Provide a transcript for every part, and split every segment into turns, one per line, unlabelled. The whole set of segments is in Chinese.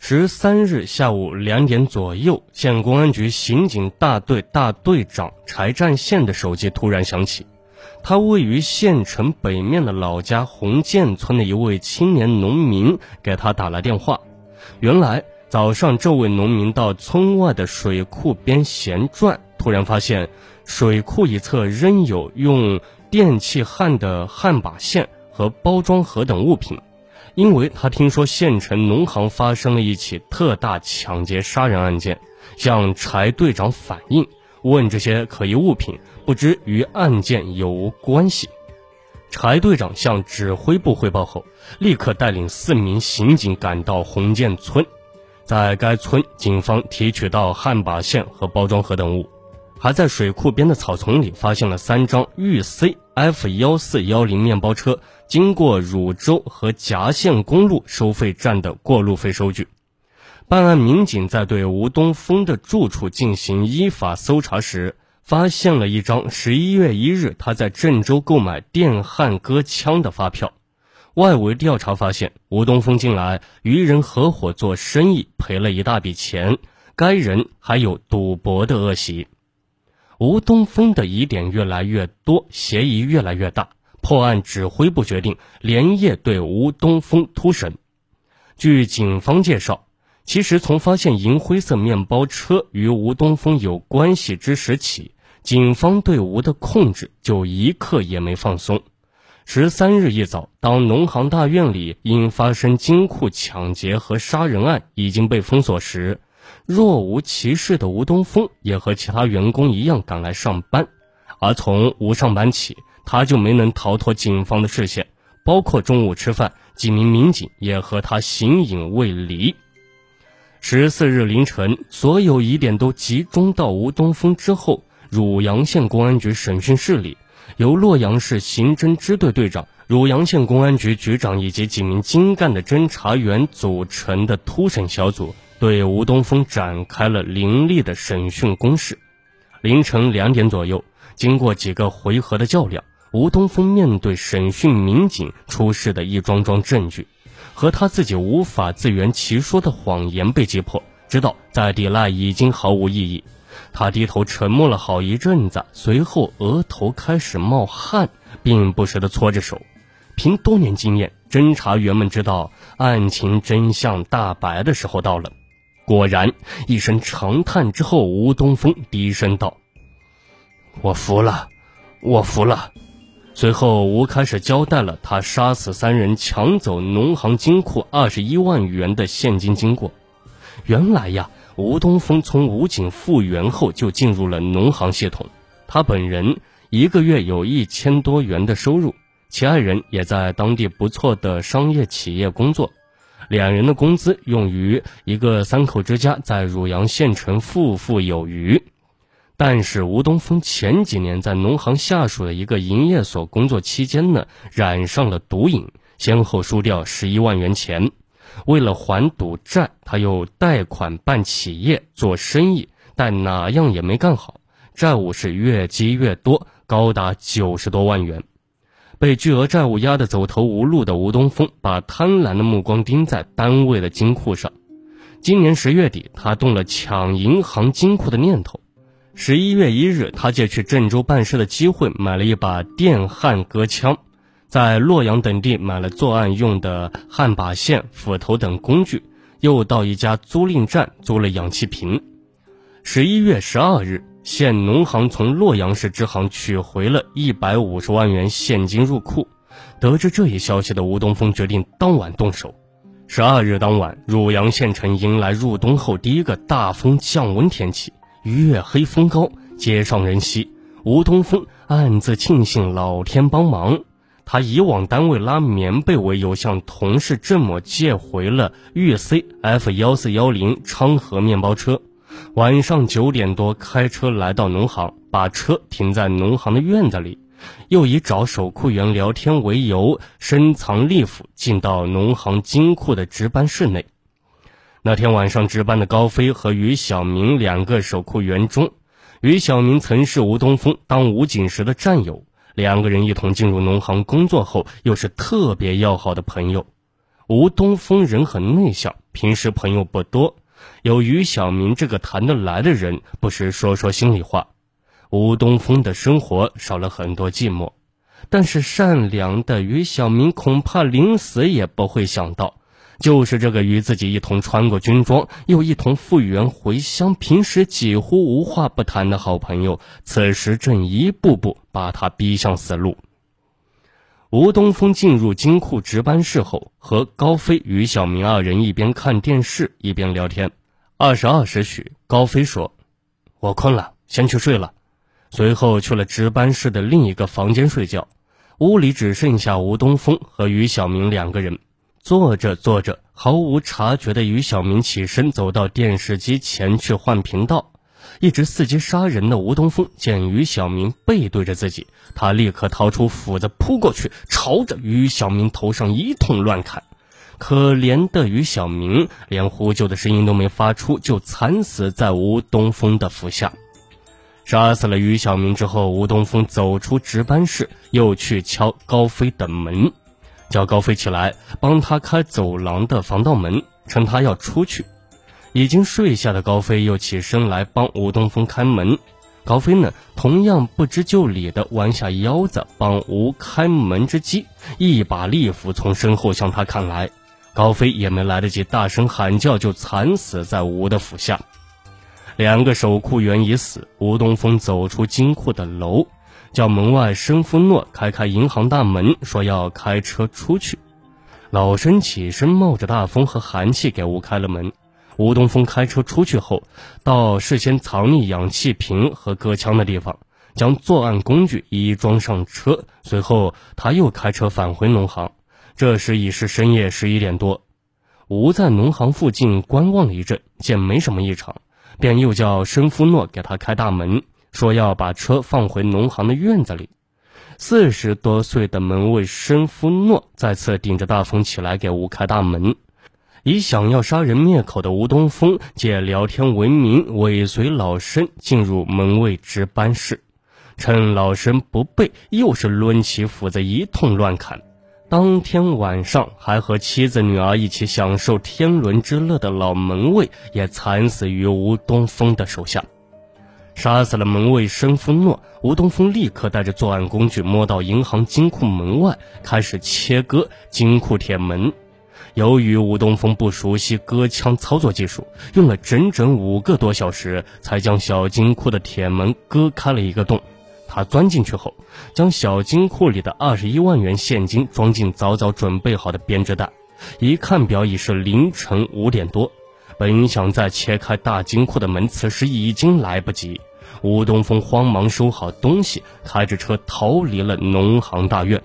十三日下午两点左右，县公安局刑警大队大队长柴占宪的手机突然响起，他位于县城北面的老家红建村的一位青年农民给他打来电话。原来早上这位农民到村外的水库边闲转，突然发现水库一侧仍有用电气焊的焊把线和包装盒等物品。因为他听说县城农行发生了一起特大抢劫杀人案件，向柴队长反映，问这些可疑物品不知与案件有无关系。柴队长向指挥部汇报后，立刻带领四名刑警赶到红建村，在该村，警方提取到焊把线和包装盒等物。还在水库边的草丛里发现了三张豫 C F 幺四幺零面包车经过汝州和夹县公路收费站的过路费收据。办案民警在对吴东峰的住处进行依法搜查时，发现了一张十一月一日他在郑州购买电焊割枪的发票。外围调查发现，吴东峰近来与人合伙做生意，赔了一大笔钱。该人还有赌博的恶习。吴东峰的疑点越来越多，嫌疑越来越大。破案指挥部决定连夜对吴东峰突审。据警方介绍，其实从发现银灰色面包车与吴东峰有关系之时起，警方对吴的控制就一刻也没放松。十三日一早，当农行大院里因发生金库抢劫和杀人案已经被封锁时，若无其事的吴东峰也和其他员工一样赶来上班，而从吴上班起，他就没能逃脱警方的视线。包括中午吃饭，几名民警也和他形影未离。十四日凌晨，所有疑点都集中到吴东峰之后，汝阳县公安局审讯室里，由洛阳市刑侦支队队长、汝阳县公安局局长以及几名精干的侦查员组成的突审小组。对吴东峰展开了凌厉的审讯攻势。凌晨两点左右，经过几个回合的较量，吴东峰面对审讯民警出示的一桩桩证据，和他自己无法自圆其说的谎言被击破，知道再抵赖已经毫无意义。他低头沉默了好一阵子，随后额头开始冒汗，并不时地搓着手。凭多年经验，侦查员们知道案情真相大白的时候到了。果然，一声长叹之后，吴东峰低声道：“我服了，我服了。”随后，吴开始交代了他杀死三人、抢走农行金库二十一万元的现金经过。原来呀，吴东峰从武警复员后就进入了农行系统，他本人一个月有一千多元的收入，其爱人也在当地不错的商业企业工作。两人的工资用于一个三口之家在汝阳县城富富有余，但是吴东峰前几年在农行下属的一个营业所工作期间呢，染上了毒瘾，先后输掉十一万元钱。为了还赌债，他又贷款办企业做生意，但哪样也没干好，债务是越积越多，高达九十多万元。被巨额债务压得走投无路的吴东峰，把贪婪的目光盯在单位的金库上。今年十月底，他动了抢银行金库的念头。十一月一日，他借去郑州办事的机会，买了一把电焊割枪，在洛阳等地买了作案用的焊把线、斧头等工具，又到一家租赁站租了氧气瓶。十一月十二日。县农行从洛阳市支行取回了一百五十万元现金入库。得知这一消息的吴东峰决定当晚动手。十二日当晚，汝阳县城迎来入冬后第一个大风降温天气，月黑风高，街上人稀。吴东峰暗自庆幸老天帮忙，他以往单位拉棉被为由，向同事郑某借回了豫 C F 幺四幺零昌河面包车。晚上九点多，开车来到农行，把车停在农行的院子里，又以找守库员聊天为由，深藏利斧进到农行金库的值班室内。那天晚上值班的高飞和于小明两个守库员中，于小明曾是吴东峰当武警时的战友，两个人一同进入农行工作后，又是特别要好的朋友。吴东峰人很内向，平时朋友不多，有于小明这个谈得来的人，不时说说心里话。吴东峰的生活少了很多寂寞，但是善良的于小明恐怕临死也不会想到。就是这个与自己一同穿过军装，又一同复员回乡，平时几乎无话不谈的好朋友，此时正一步步把他逼向死路。吴东风进入金库值班室后，和高飞、于小明二人一边看电视一边聊天。二十二时许，高飞说：“我困了，先去睡了。”随后去了值班室的另一个房间睡觉。屋里只剩下吴东风和于小明两个人。坐着坐着，毫无察觉的于小明起身走到电视机前去换频道。一直伺机杀人的吴东风见于小明背对着自己，他立刻掏出斧子扑过去，朝着于小明头上一通乱砍。可怜的于小明连呼救的声音都没发出，就惨死在吴东风的斧下。杀死了于小明之后，吴东风走出值班室，又去敲高飞的门。叫高飞起来，帮他开走廊的防盗门，趁他要出去。已经睡下的高飞又起身来帮吴东风开门。高飞呢，同样不知就里的弯下腰子帮吴开门之机，一把利斧从身后向他砍来。高飞也没来得及大声喊叫，就惨死在吴的斧下。两个守库员已死，吴东风走出金库的楼。叫门外申夫诺开开银行大门，说要开车出去。老申起身，冒着大风和寒气给吴开了门。吴东风开车出去后，到事先藏匿氧气瓶和割枪的地方，将作案工具一一装上车。随后他又开车返回农行。这时已是深夜十一点多。吴在农行附近观望了一阵，见没什么异常，便又叫申夫诺给他开大门。说要把车放回农行的院子里。四十多岁的门卫申夫诺再次顶着大风起来给吴开大门，以想要杀人灭口的吴东风借聊天为名，尾随老申进入门卫值班室，趁老申不备，又是抡起斧子一通乱砍。当天晚上还和妻子女儿一起享受天伦之乐的老门卫，也惨死于吴东风的手下。杀死了门卫申夫诺，吴东风立刻带着作案工具摸到银行金库门外，开始切割金库铁门。由于吴东风不熟悉割枪操作技术，用了整整五个多小时，才将小金库的铁门割开了一个洞。他钻进去后，将小金库里的二十一万元现金装进早早准备好的编织袋。一看表，已是凌晨五点多。本想再切开大金库的门，此时已经来不及。吴东风慌忙收好东西，开着车逃离了农行大院。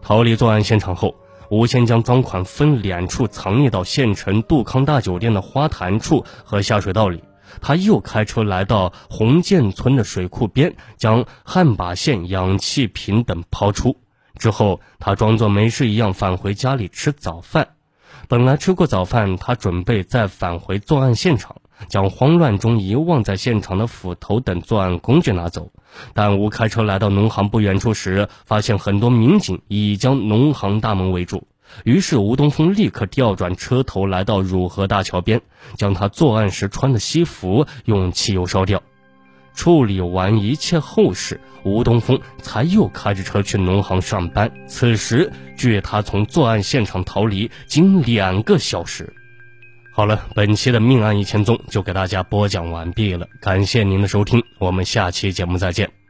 逃离作案现场后，吴先将赃款分两处藏匿到县城杜康大酒店的花坛处和下水道里。他又开车来到红建村的水库边，将旱把线、氧气瓶等抛出。之后，他装作没事一样返回家里吃早饭。本来吃过早饭，他准备再返回作案现场。将慌乱中遗忘在现场的斧头等作案工具拿走，但吴开车来到农行不远处时，发现很多民警已将农行大门围住。于是吴东风立刻调转车头，来到汝河大桥边，将他作案时穿的西服用汽油烧掉。处理完一切后事，吴东风才又开着车去农行上班。此时距他从作案现场逃离仅两个小时。好了，本期的命案一千宗就给大家播讲完毕了，感谢您的收听，我们下期节目再见。